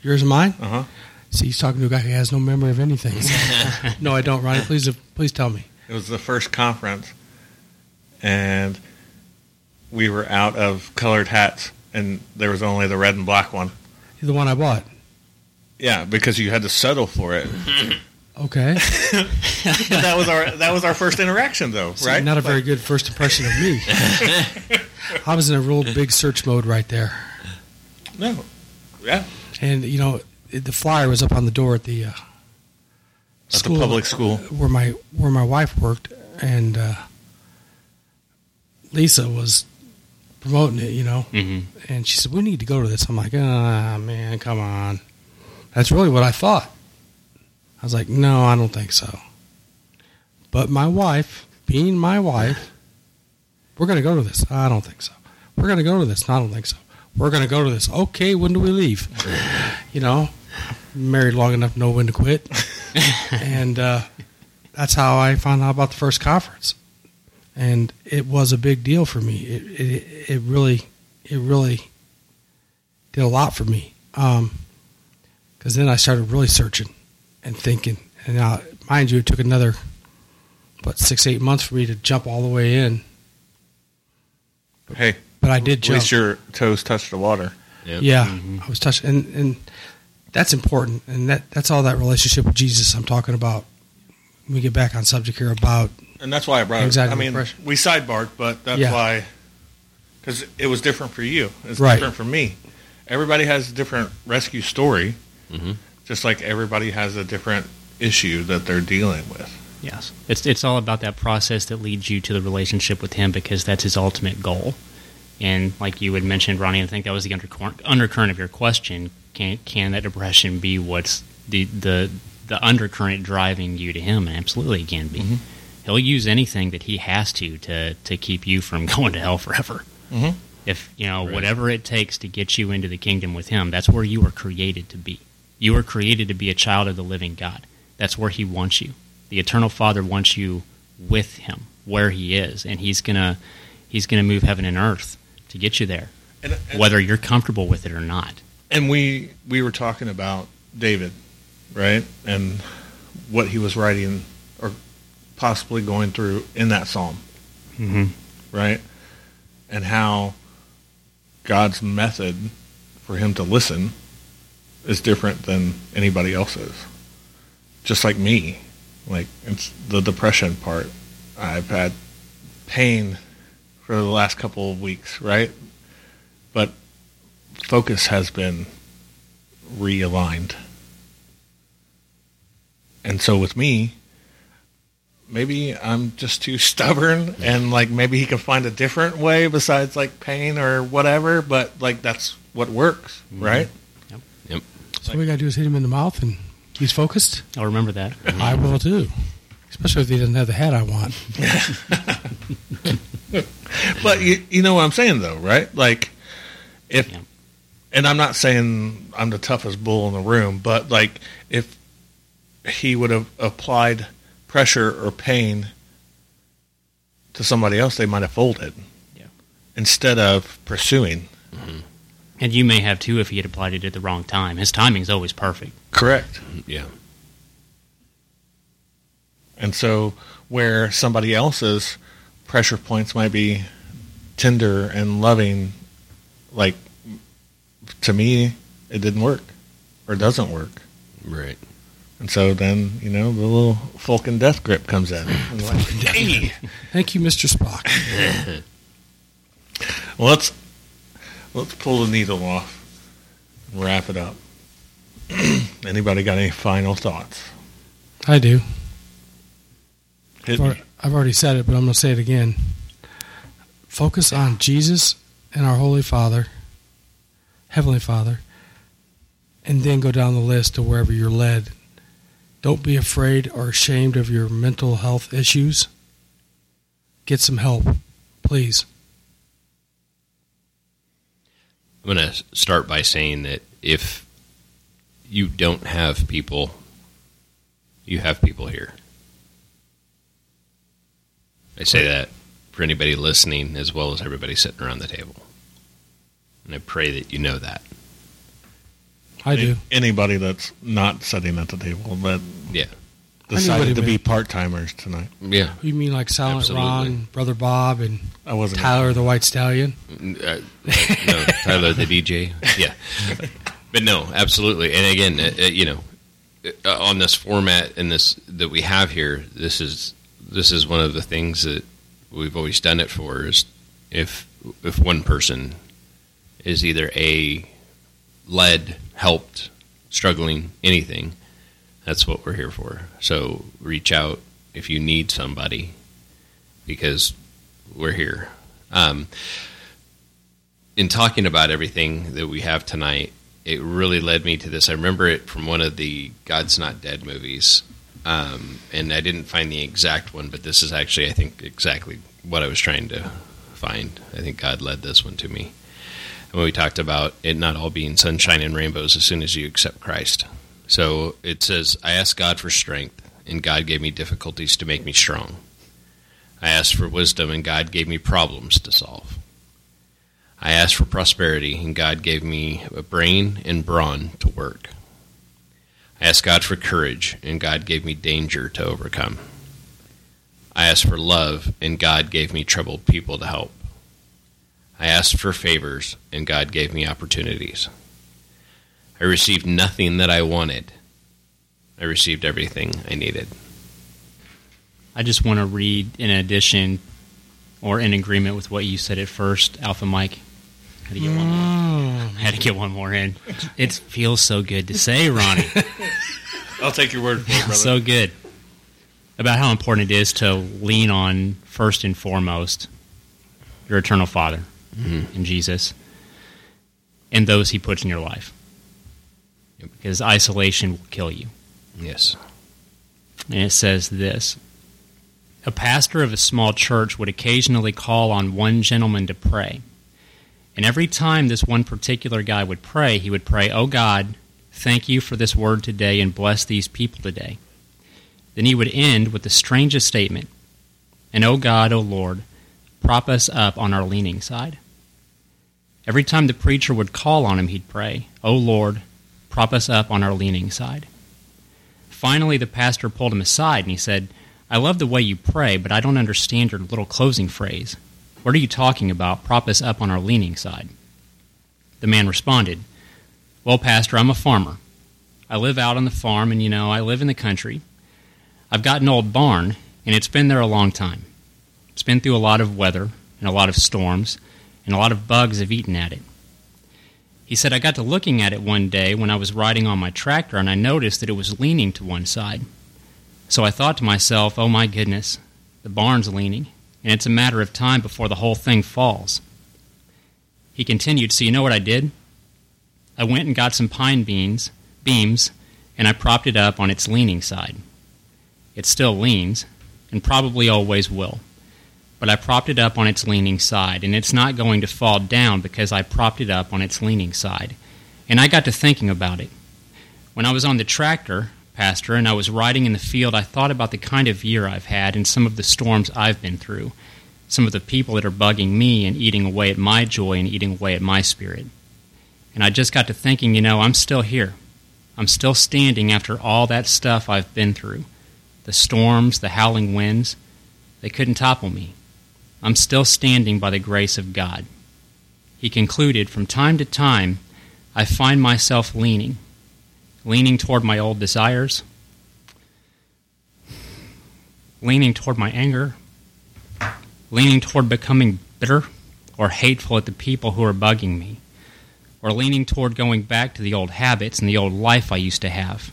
Yours and mine? Uh huh. See, he's talking to a guy who has no memory of anything. No, I don't, Ronnie. Please, please tell me. It was the first conference, and we were out of colored hats, and there was only the red and black one. The one I bought. Yeah, because you had to settle for it. Okay. That was our that was our first interaction, though, See, right? Not a very good first impression of me. I was in a real big search mode right there. no. Yeah, And, you know, it- the flyer was up on the door at the uh, at the public school. where my where my wife worked, and uh, Lisa was promoting it, you know. hmm And she said, "We need to go to this." I'm like, "Ah, man, come on." That's really what I thought. I was like, "No, I don't think so." But my wife, being my wife, we're going to go to this. I don't think so. We're going to go to this. I don't think so. We're going to go to this. Okay, when do we leave? you know, married long enough to know when to quit, and uh, that's how I found out about the first conference. And it was a big deal for me. It it, it really it really did a lot for me. Um, because then I started really searching and thinking. And now, mind you, it took another, what, six, eight months for me to jump all the way in. Hey, But I did at jump. least your toes touched the water. Yep. yeah, mm-hmm. I was touching. And, and that's important. And that that's all that relationship with Jesus I'm talking about. When we get back on subject here about, And that's why I brought Anxiety it. I mean, depression. we sidebarred, but that's Yeah. why, because it was different for you. It's Right. different for me. Everybody has a different rescue story, Mhm. just like everybody has a different issue that they're dealing with. Yes, it's it's all about that process that leads you to the relationship with Him because that's His ultimate goal. And like you had mentioned, Ronnie, I think that was the undercurrent, undercurrent of your question. Can can that depression be what's the the the undercurrent driving you to Him? And absolutely, it can be. Mhm. He'll use anything that He has to to to keep you from going to hell forever. Mhm. If you know Right. whatever it takes to get you into the kingdom with Him, that's where you were created to be. You were created to be a child of the living God. That's where He wants you. The eternal Father wants you with Him, where He is, and He's gonna He's gonna move heaven and earth to get you there, And, and, whether you're comfortable with it or not. and we we were talking about David, right, and what he was writing possibly going through in that psalm, Mm-hmm. right, and how God's method for him to listen is different than anybody else's. Just like me, like it's the depression part. I've had pain for the last couple of weeks, right? But focus has been realigned. And so with me, maybe I'm just too stubborn and like maybe he can find a different way besides like pain or whatever, but like that's what works, mm-hmm. right? Yep. Yep. So all we got to do is hit him in the mouth and he's focused. I'll remember that. I will too. Especially if he doesn't have the hat I want. But you, you know what I'm saying though, right? Like if Yeah. and I'm not saying I'm the toughest bull in the room, but like if he would have applied pressure or pain to somebody else, they might have folded. Yeah. Instead of pursuing. Mm-hmm. And you may have too if he had applied it at the wrong time. His timing's always perfect. Correct. Mm-hmm. Yeah. And so where somebody else's pressure points might be tender and loving, like to me, it didn't work or doesn't work. Right. And so then, you know, the little Vulcan death grip comes in. Like, "Hey." Thank you, Mr. Spock. Well, let's let's pull the needle off and wrap it up. Anybody got any final thoughts? I do. Hit me. I've already said it, but I'm going to say it again. Focus on Jesus and our Holy Father, Heavenly Father, and then go down the list to wherever you're led. Don't be afraid or ashamed of your mental health issues. Get some help, please. I'm going to start by saying that if you don't have people, you have people here. I say that for anybody listening as well as everybody sitting around the table. And I pray that you know that. I do. Anybody that's not sitting at the table that Yeah. decided to be part timers tonight. Yeah. You mean like Silent Absolutely. Ron, Brother Bob, and I wasn't. Tyler the White Stallion? Uh, no, Tyler the DJ. Yeah, but no, absolutely. And again, uh, uh, you know, uh, on this format and this that we have here, this is this is one of the things that we've always done it for. Is if if one person is either a led, helped, struggling, anything, that's what we're here for. So reach out if you need somebody, because we're here. Um, in talking about everything that we have tonight, it really led me to this. I remember it from one of the God's Not Dead movies, um, and I didn't find the exact one, but this is actually, I think, exactly what I was trying to find. I think God led this one to me. We talked about it not all being sunshine and rainbows as soon as you accept Christ. So it says, I asked God for strength, and God gave me difficulties to make me strong. I asked for wisdom, and God gave me problems to solve. I asked for prosperity, and God gave me a brain and brawn to work. I asked God for courage, and God gave me danger to overcome. I asked for love, and God gave me troubled people to help. I asked for favors, and God gave me opportunities. I received nothing that I wanted. I received everything I needed. I just want to read in addition or in agreement with what you said at first, Alpha Mike. Had to get one more. Mm. Had to get one more in. It feels so good to say, Ronnie. I'll take your word for it, brother. so good about how important it is to lean on first and foremost your eternal Father Mm-hmm. in Jesus and those He puts in your life, because isolation will kill you. Yes. And it says this A pastor of a small church would occasionally call on one gentleman to pray. And every time this one particular guy would pray, he would pray, Oh God, thank you for this word today and bless these people today. Then he would end with the strangest statement And oh God, oh Lord, prop us up on our leaning side. Every time the preacher would call on him, he'd pray, Oh Lord, prop us up on our leaning side. Finally, the pastor pulled him aside and he said, I love the way you pray, but I don't understand your little closing phrase. What are you talking about? Prop us up on our leaning side. The man responded, Well, Pastor, I'm a farmer. I live out on the farm, and you know, I live in the country. I've got an old barn, and it's been there a long time. It's been through a lot of weather and a lot of storms, and a lot of bugs have eaten at it. He said, I got to looking at it one day when I was riding on my tractor and I noticed that it was leaning to one side. So I thought to myself, oh my goodness, the barn's leaning, and it's a matter of time before the whole thing falls. He continued, So you know what I did? I went and got some pine beans, beams, and I propped it up on its leaning side. It still leans, and probably always will. But I propped it up on its leaning side, and it's not going to fall down because I propped it up on its leaning side. And I got to thinking about it. When I was on the tractor, Pastor, and I was riding in the field, I thought about the kind of year I've had and some of the storms I've been through, some of the people that are bugging me and eating away at my joy and eating away at my spirit. And I just got to thinking, you know, I'm still here. I'm still standing after all that stuff I've been through the storms, the howling winds. They couldn't topple me. I'm still standing by the grace of God. He concluded, From time to time, I find myself leaning, leaning toward my old desires, leaning toward my anger, leaning toward becoming bitter or hateful at the people who are bugging me, or leaning toward going back to the old habits and the old life I used to have.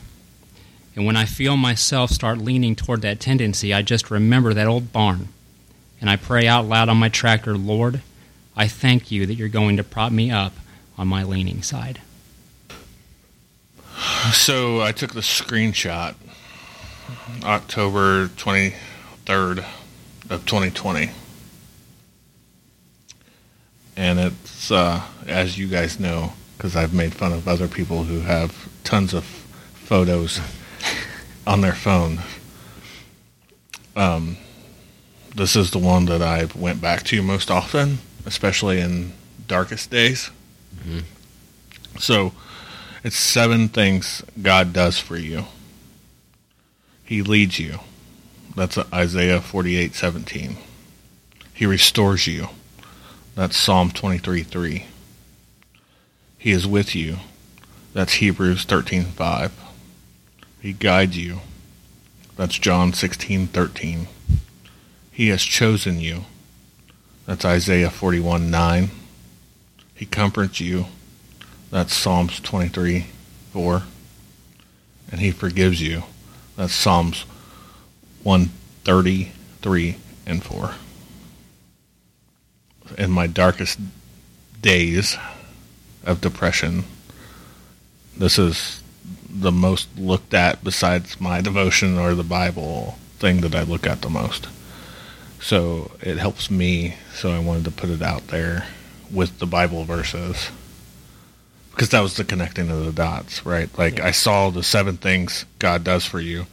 And when I feel myself start leaning toward that tendency, I just remember that old barn. And I pray out loud on my tractor, Lord, I thank you that you're going to prop me up on my leaning side. So I took the screenshot October 23rd of 2020. And it's, uh, as you guys know, because I've made fun of other people who have tons of photos on their phone. Um, this is the one that I went back to most often, especially in darkest days. Mm-hmm. So it's seven things God does for you. He leads you. That's Isaiah forty-eight seventeen. He restores you. That's Psalm 23 3. He is with you. That's Hebrews thirteen five. He guides you. That's John sixteen thirteen. He has chosen you. That's Isaiah 41 9. He comforts you. That's Psalms 23 4. And he forgives you. That's Psalms 133 and 4. In my darkest days of depression, this is the most looked at besides my devotion or the Bible thing that I look at the most. So it helps me, so I wanted to put it out there with the Bible verses. Because that was the connecting of the dots, right? Like I saw the seven things God does for you,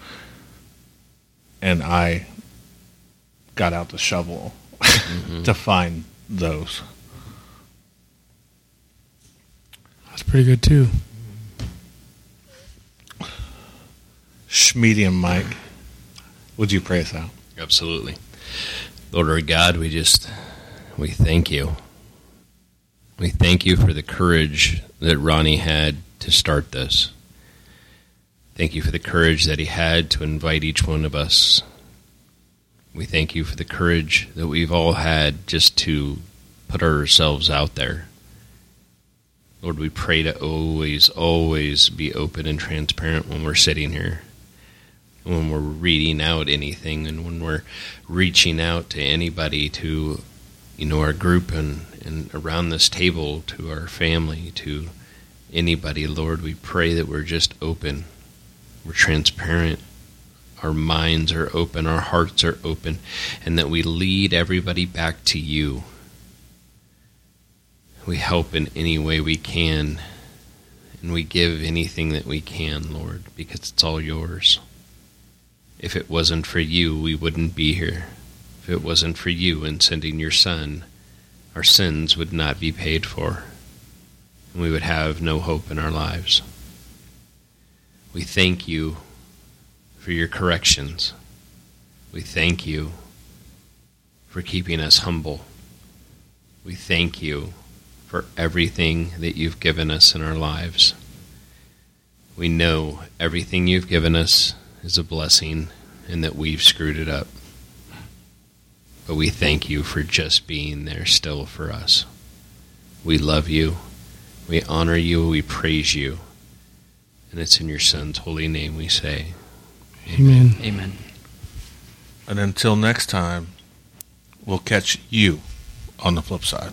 and I got out the shovel mm-hmm. to find those. That's pretty good too. Schmedium Mike, would you pray us out? Absolutely. Lord our God, we just we thank you. We thank you for the courage that Ronnie had to start this. Thank you for the courage that he had to invite each one of us. We thank you for the courage that we've all had just to put ourselves out there. Lord, we pray to always, always be open and transparent when we're sitting here when we're reading out anything and when we're reaching out to anybody to you know our group and, and around this table to our family to anybody lord we pray that we're just open. We're transparent. Our minds are open. Our hearts are open. And that we lead everybody back to you. We help in any way we can. And we give anything that we can lord because it's all yours if it wasn't for you, we wouldn't be here. If it wasn't for you in sending your Son, our sins would not be paid for, and we would have no hope in our lives. We thank you for your corrections. We thank you for keeping us humble. We thank you for everything that you've given us in our lives. We know everything you've given us is a blessing and that we've screwed it up. But we thank you for just being there still for us. We love you. We honor you. We praise you. And it's in your Son's holy name we say. Amen. Amen. And until next time, we'll catch you on the flip side.